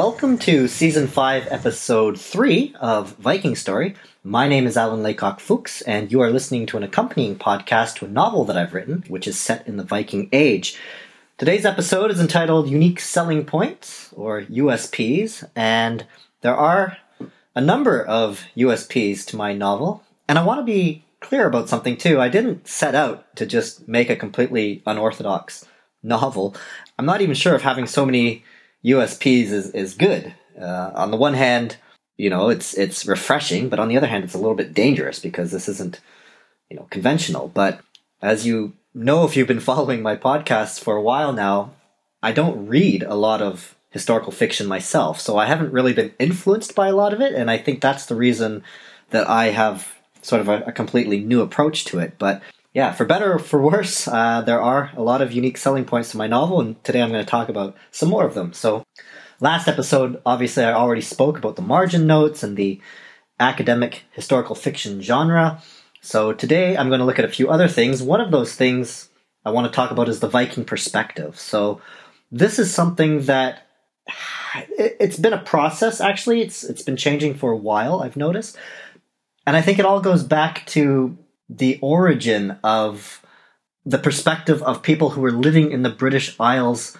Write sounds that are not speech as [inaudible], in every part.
Welcome to season 5, episode 3 of Viking Story. My name is Alan Laycock Fuchs, and you are listening to an accompanying podcast to a novel that I've written, which is set in the Viking Age. Today's episode is entitled Unique Selling Points, or USPs, and there are a number of USPs to my novel. And I want to be clear about something too. I didn't set out to just make a completely unorthodox novel. I'm not even sure if having so many USPs is, is good. Uh, on the one hand, you know, it's it's refreshing, but on the other hand, it's a little bit dangerous because this isn't, you know, conventional. But as you know, if you've been [laughs] following my podcasts for a while now, I don't read a lot of historical fiction myself, so I haven't really been influenced by a lot of it, and I think that's the reason that I have sort of a, a completely new approach to it. But yeah, for better or for worse, uh, there are a lot of unique selling points to my novel, and today I'm going to talk about some more of them. So, last episode, obviously, I already spoke about the margin notes and the academic historical fiction genre. So, today I'm going to look at a few other things. One of those things I want to talk about is the Viking perspective. So, this is something that [sighs] it's been a process actually it's it's been changing for a while i've noticed and i think it all goes back to the origin of the perspective of people who were living in the British Isles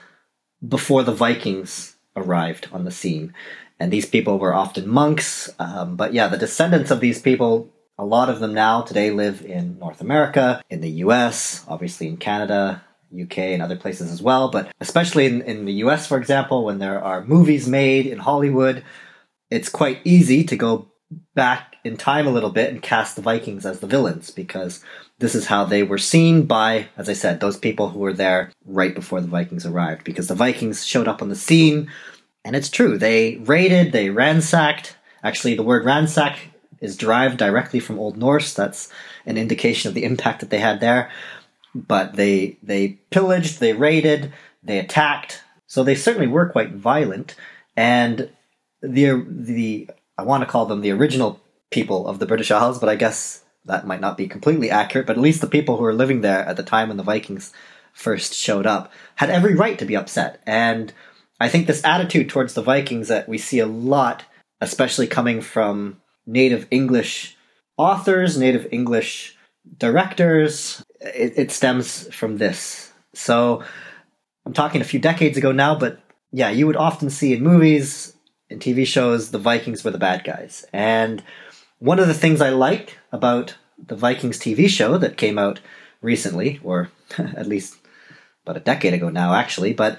before the Vikings arrived on the scene. And these people were often monks. Um, but yeah, the descendants of these people, a lot of them now today live in North America, in the US, obviously in Canada, UK, and other places as well. But especially in, in the US, for example, when there are movies made in Hollywood, it's quite easy to go back in time a little bit and cast the Vikings as the villains because this is how they were seen by, as I said, those people who were there right before the Vikings arrived. Because the Vikings showed up on the scene, and it's true, they raided, they ransacked. Actually, the word ransack is derived directly from Old Norse. That's an indication of the impact that they had there. But they they pillaged, they raided, they attacked. So they certainly were quite violent. And the the I want to call them the original people of the British Isles, but I guess that might not be completely accurate. But at least the people who were living there at the time when the Vikings first showed up had every right to be upset. And I think this attitude towards the Vikings that we see a lot, especially coming from native English authors, native English directors, it, it stems from this. So I'm talking a few decades ago now, but yeah, you would often see in movies in TV shows, the Vikings were the bad guys. And one of the things I like about the Vikings TV show that came out recently, or [laughs] at least about a decade ago now, actually, but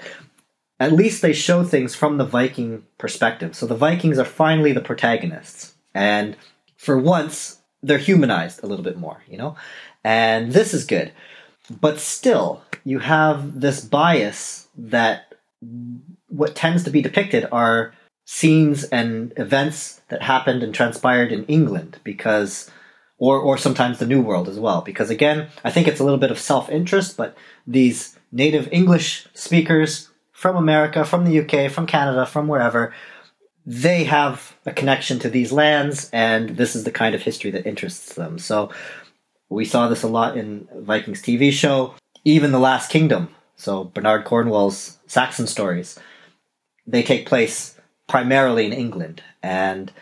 at least they show things from the Viking perspective. So the Vikings are finally the protagonists. And for once, they're humanized a little bit more, you know? And this is good. But still, you have this bias that what tends to be depicted are scenes and events that happened and transpired in England because or or sometimes the New World as well. Because again, I think it's a little bit of self-interest, but these native English speakers from America, from the UK, from Canada, from wherever, they have a connection to these lands, and this is the kind of history that interests them. So we saw this a lot in Vikings TV show, even The Last Kingdom. So Bernard Cornwell's Saxon stories, they take place primarily in England. And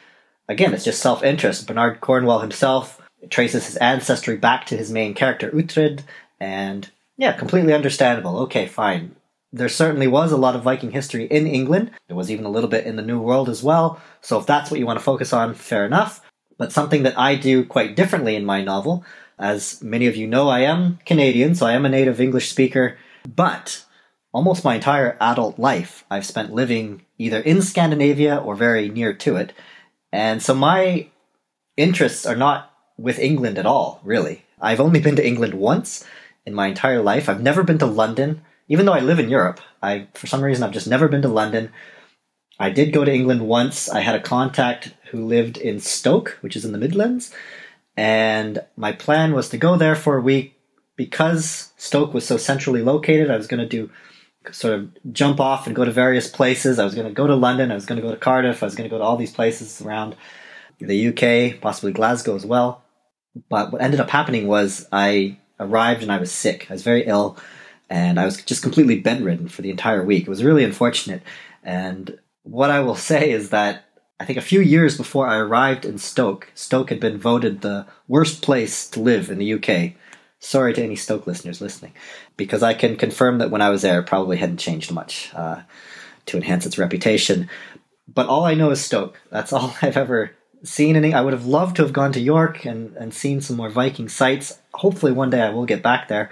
again, it's just self interest. Bernard Cornwell himself traces his ancestry back to his main character, Uhtred, and yeah, completely understandable. Okay, fine. There certainly was a lot of Viking history in England. There was even a little bit in the New World as well. So if that's what you want to focus on, fair enough. But something that I do quite differently in my novel, as many of you know, I am Canadian, so I am a native English speaker, but almost my entire adult life I've spent living either in Scandinavia or very near to it. And so my interests are not with England at all, really. I've only been to England once in my entire life. I've never been to London, even though I live in Europe. I for some reason I've just never been to London. I did go to England once. I had a contact who lived in Stoke, which is in the Midlands, and my plan was to go there for a week because Stoke was so centrally located. I was going to do sort of jump off and go to various places. I was going to go to London. I was going to go to Cardiff. I was going to go to all these places around the UK, possibly Glasgow as well. But what ended up happening was I arrived and I was sick. I was very ill and I was just completely bedridden for the entire week. It was really unfortunate. And what I will [laughs] say is that I think a few years before I arrived in Stoke, Stoke had been voted the worst place to live in the UK. Sorry to any Stoke listeners listening, because I can confirm that when I was there, it probably hadn't changed much uh, to enhance its reputation. But all I know is Stoke. That's [laughs] all I've ever seen. Any, I would have loved to have gone to York and, and seen some more Viking sites. Hopefully, one day I will get back there.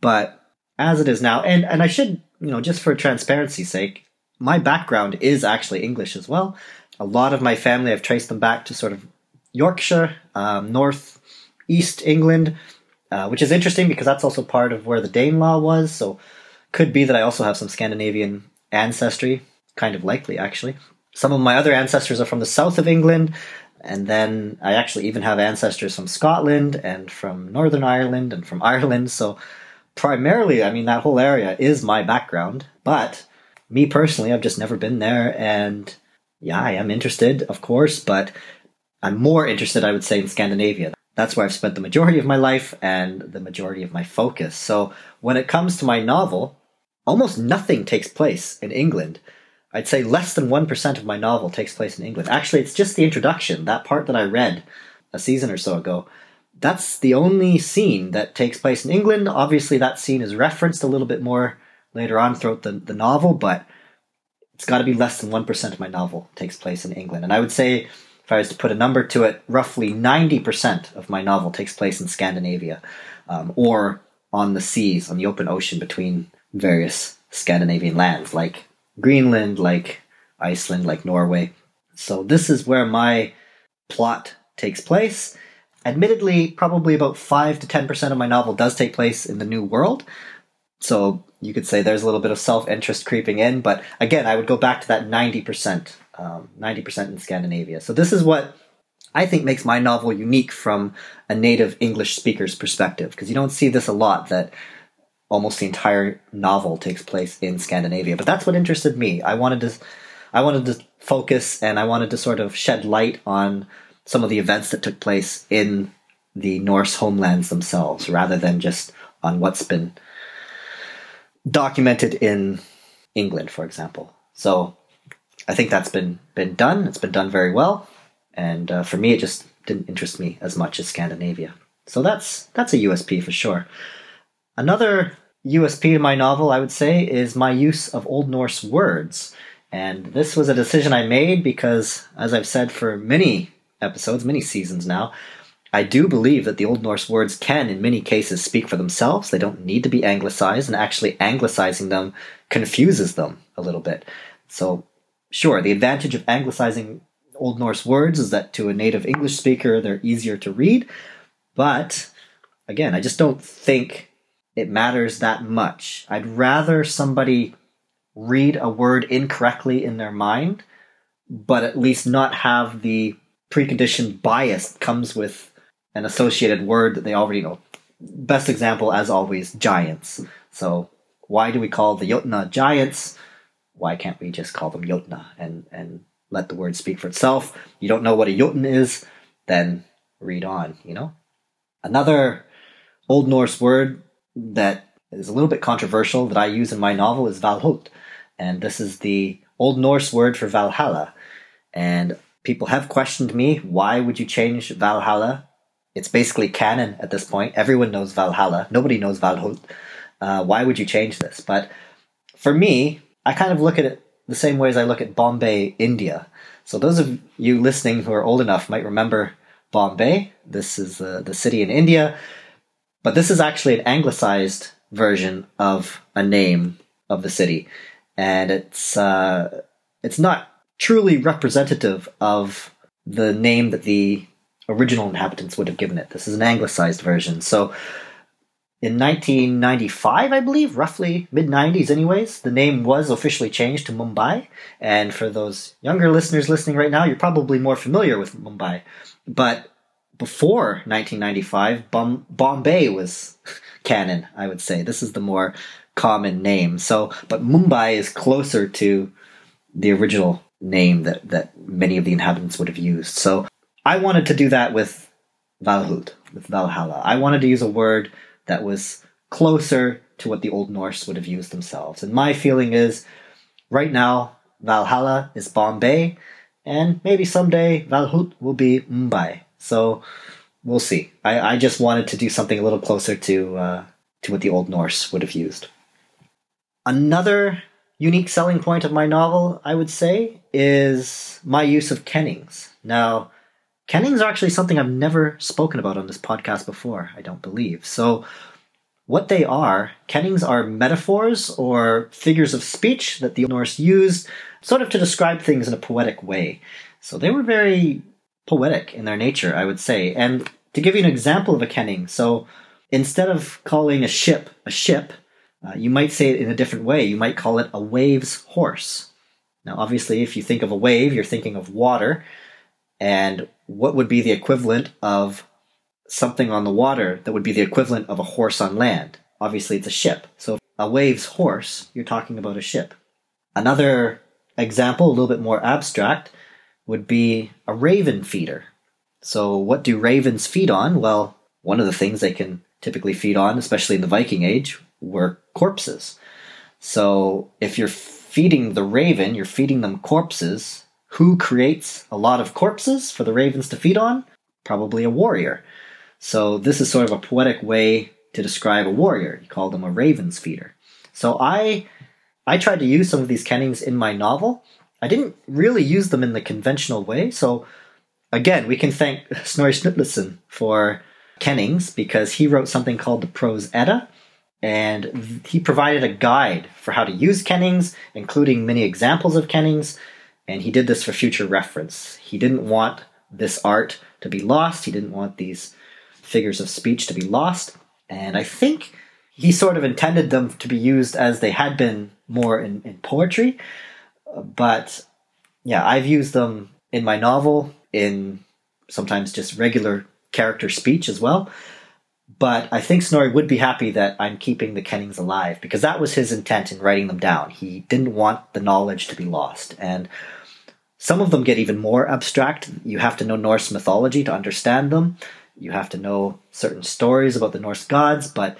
But as it is now, and, and I should, you know, just for transparency's sake, my background is actually English as well. A lot of my family, I've traced them back to sort of Yorkshire, um, North East England, uh, which is interesting because that's also part of where the Danelaw was. So could be that I also have some Scandinavian ancestry, kind of likely actually. Some of my other ancestors are from the south of England, and then I actually even have ancestors from Scotland and from Northern Ireland and from [laughs] Ireland. So primarily, I mean, that whole area is my background. But me personally, I've just never been there, and yeah, I am interested, of course, but I'm more interested, I would say, in Scandinavia. That's where I've spent the majority of my life and the majority of my focus. So when it comes to my novel, almost nothing takes place in England. I'd say less than 1% of my novel takes place in England. Actually, it's just the introduction, that part that I read a season or so ago. That's the only scene that takes place in England. Obviously, that scene is referenced a little bit more later on throughout the, the novel, but it's got to be less than 1% of my novel takes place in England. And I would say if I was to put a number to it, roughly 90% of my novel takes place in Scandinavia um, or on the seas, on the open ocean between various Scandinavian lands like Greenland, like Iceland, like Norway. So this is where my plot takes place. Admittedly, probably about 5 to 10% of my novel does take place in the New World. So you could say there's a little bit of self interest creeping in. But again, I would go back to that 90% um, 90% in Scandinavia. So this is what I think makes my novel unique from a native English speaker's perspective, because you don't see this a lot that almost the entire novel takes place in Scandinavia. But that's what interested me. I wanted to I wanted to focus and I wanted to sort of shed light on some of the events that took place in the Norse homelands themselves rather than just on what's been documented in England, for example. So I think that's been been done. It's been done very well, and uh, for me, it just didn't interest me as much as Scandinavia. So that's that's a USP for sure. Another USP to my novel, I would say, is my use of Old Norse words. And this was a decision I made because, as I've said for many episodes, many seasons now, I do believe that the Old Norse words can, in many cases, speak for themselves. They don't need to be anglicized, and actually anglicizing them confuses them a little bit. So sure, the advantage of anglicizing Old Norse words is that to a native English speaker, they're easier to read. But again, I just don't think it matters that much. I'd rather somebody read a word incorrectly in their mind, but at least not have the preconditioned bias that comes with an associated word that they already know. Best example, as always, giants. So, why do we call the Jotuna giants? Why can't we just call them Jotna and, and let the word speak for itself? You don't know what a Jotun is, then read on, you know? Another Old Norse word that is a little bit controversial that I use in my novel is Valhut. And this is the Old Norse word for Valhalla. And people have questioned me, why would you change Valhalla? It's basically canon at this point. Everyone knows Valhalla. Nobody knows Valhut. Uh, why would you change this? But for me, I kind of look at it the same way as I look at Bombay, India. So those of you listening who are old enough might remember Bombay. This is the, the city in India. But this is actually an anglicized version of a name of the city. And it's uh, it's not truly representative of the name that the original inhabitants would have given it. This is an anglicized version. So in 1995, I believe, roughly mid 90s, anyways, the name was officially changed to Mumbai. And for those younger listeners listening right now, you're probably more familiar with Mumbai. But before 1995, Bom- Bombay was [laughs] canon, I would say. This is the more common name. So, but Mumbai is closer to the original name that, that many of the inhabitants would have used. So I wanted to do that with Valhut, with Valhalla. I wanted to use a word that was closer to what the Old Norse would have used themselves. And my feeling is right now, Valhalla is Bombay, and maybe someday Valhut will be Mumbai. So we'll see. I, I just wanted to do something a little closer to uh, to what the Old Norse would have used. Another unique selling point of my novel, I would say, is my use of kennings. Now, kennings are actually something I've never spoken about on this podcast before, I don't believe. So, what they are, kennings are metaphors or figures of speech that the Norse used sort of to describe things in a poetic way. So they were very poetic in their nature, I would say. And to give you an example of a kenning, so instead of calling a ship a ship, uh, you might say it in a different way. You might call it a wave's horse. Now, obviously, if you think of a wave, you're thinking of water. And what would be the equivalent of something on the water that would be the equivalent of a horse on land? Obviously, it's a ship. So, a wave's horse, you're talking about a ship. Another example, a little bit more abstract, would be a raven feeder. So, what do ravens feed on? Well, one of the things they can typically feed on, especially in the Viking Age, were corpses. So if you're feeding the raven, you're feeding them corpses. Who creates a lot of corpses for the ravens to feed on? Probably a warrior. So this is sort of a poetic way to describe a warrior. You call them a raven's feeder. So I I tried to use some of these kennings in my novel. I didn't really use them in the conventional way. So again, we can thank [laughs] Snorri Sturluson for kennings because he wrote something called the Prose Edda, and he provided a guide for how to use kennings, including many examples of kennings, and he did this for future reference. He didn't want this art to be lost, he didn't want these figures of speech to be lost, and I think he sort of intended them to be used as they had been more in, in poetry, but yeah, I've used them in my novel, in sometimes just regular character speech as well. But I think Snorri would be happy that I'm keeping the kennings alive because that was his intent in writing them down. He didn't want the knowledge to be lost. And some of them get even more abstract. You have to know Norse mythology to understand them. You have to know certain stories about the Norse gods, but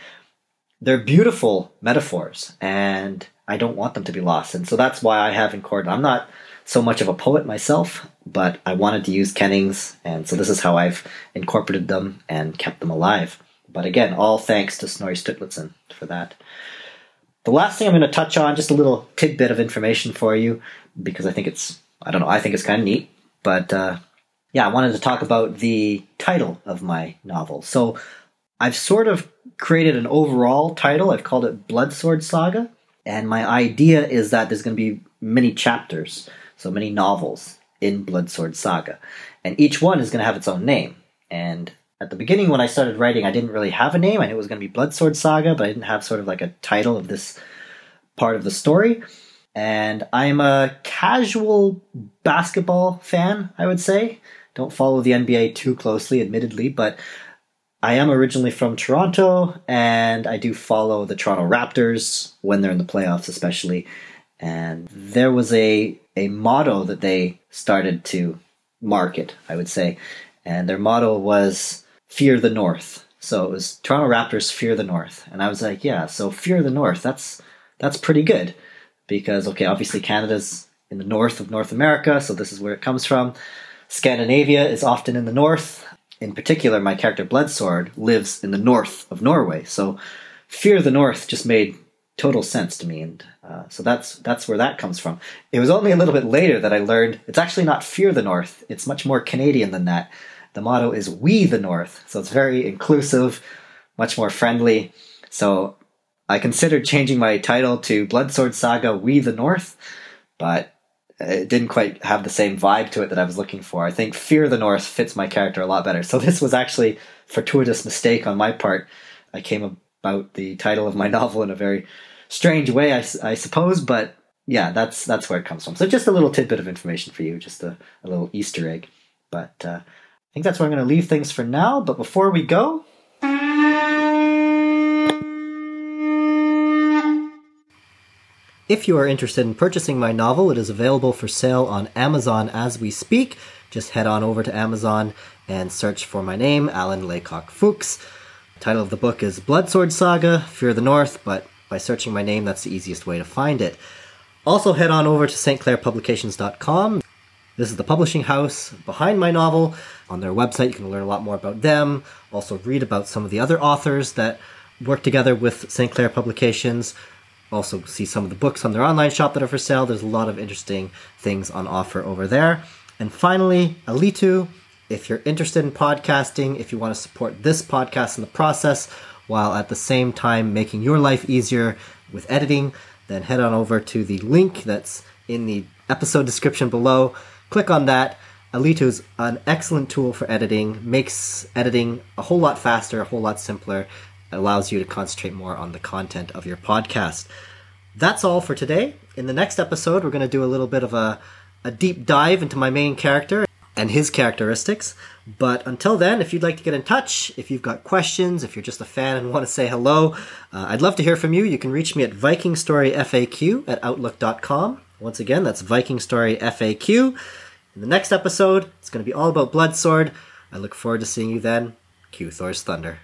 they're beautiful metaphors and I don't want them to be lost. And so that's why I have included. I'm not so much of a poet myself, but I wanted to use kennings, and so this is how I've incorporated them and kept them alive. But again, all thanks to Snorri Sturluson for that. The last thing I'm going to touch on, just a little tidbit of information for you, because I think it's, I don't know, I think it's kind of neat. But uh, yeah, I wanted to talk about the title of my novel. So I've sort of created an overall title. I've called it Bloodsword Saga. And my idea is that there's going to be many chapters so many novels in Bloodsword Saga. And each one is going to have its own name. And at the beginning, when I started writing, I didn't really have a name. I knew it was going to be Bloodsword Saga, but I didn't have sort of like a title of this part of the story. And I'm a casual basketball fan, I would say. Don't follow the NBA too closely, admittedly, but I am originally from Toronto, and I do follow the Toronto Raptors when they're in the playoffs, especially. And there was a a motto that they started to market, I would say. And their motto was Fear the North. So it was Toronto Raptors Fear the North. And I was like, yeah, so Fear the North, that's that's pretty good. Because okay, obviously Canada's in the north of North America, so this is where it comes from. Scandinavia is often in the north. In particular, my character Bloodsword lives in the north of Norway. So Fear the North just made total sense to me, and uh, so that's that's where that comes from. It was only a little bit later that I learned it's actually not "Fear the North." It's much more Canadian than that. The motto is "We the North," so it's very inclusive, much more friendly. So I considered changing my title to Bloodsword Saga: We the North, but it didn't quite have the same vibe to it that I was looking for. I think Fear the North fits my character a lot better. So [laughs] this was actually fortuitous mistake on my part. I came about the title of my [laughs] novel in a very strange way, I, I suppose, but yeah, that's that's where it comes from. So just a little tidbit of information for you, just a, a little Easter egg. But uh, I think that's where I'm going to leave things for now. But before we go, If you are interested in purchasing my novel, it is available for sale on Amazon as we speak. Just head on over to Amazon and search for my name, Alan Laycock Fuchs. The title of the book is Bloodsword Saga, Fear the North, but by searching my name, that's the easiest way to find it. Also, head on over to stclairpublications.com. This is the publishing house behind my novel. On their website, you can learn a lot more about them. Also, read about some of the other authors that work together with St. Clair Publications. Also, see some of the books on their online shop that are for sale. There's a lot of interesting things on offer over there. And finally, Alitu. If you're interested in podcasting, if you want to support this podcast in the process, while at the same time making your life easier with editing, then head on over to the link that's in the episode description below. Click on that. Alitu is an excellent tool for editing, makes editing a whole lot faster, a whole lot simpler, allows you to concentrate more on the content of your podcast. That's all for today. In the next episode, we're going to do a little bit of a, a deep dive into my main character and his characteristics. But until then, if you'd like to get in touch, if you've got questions, if you're just a fan and want to say hello, uh, I'd love to hear from you. You can reach me at vikingstoryfaq at outlook.com. Once again, that's vikingstoryfaq. In the next episode, it's going to be all about Bloodsword. I look forward to seeing you then. Q Thor's Thunder.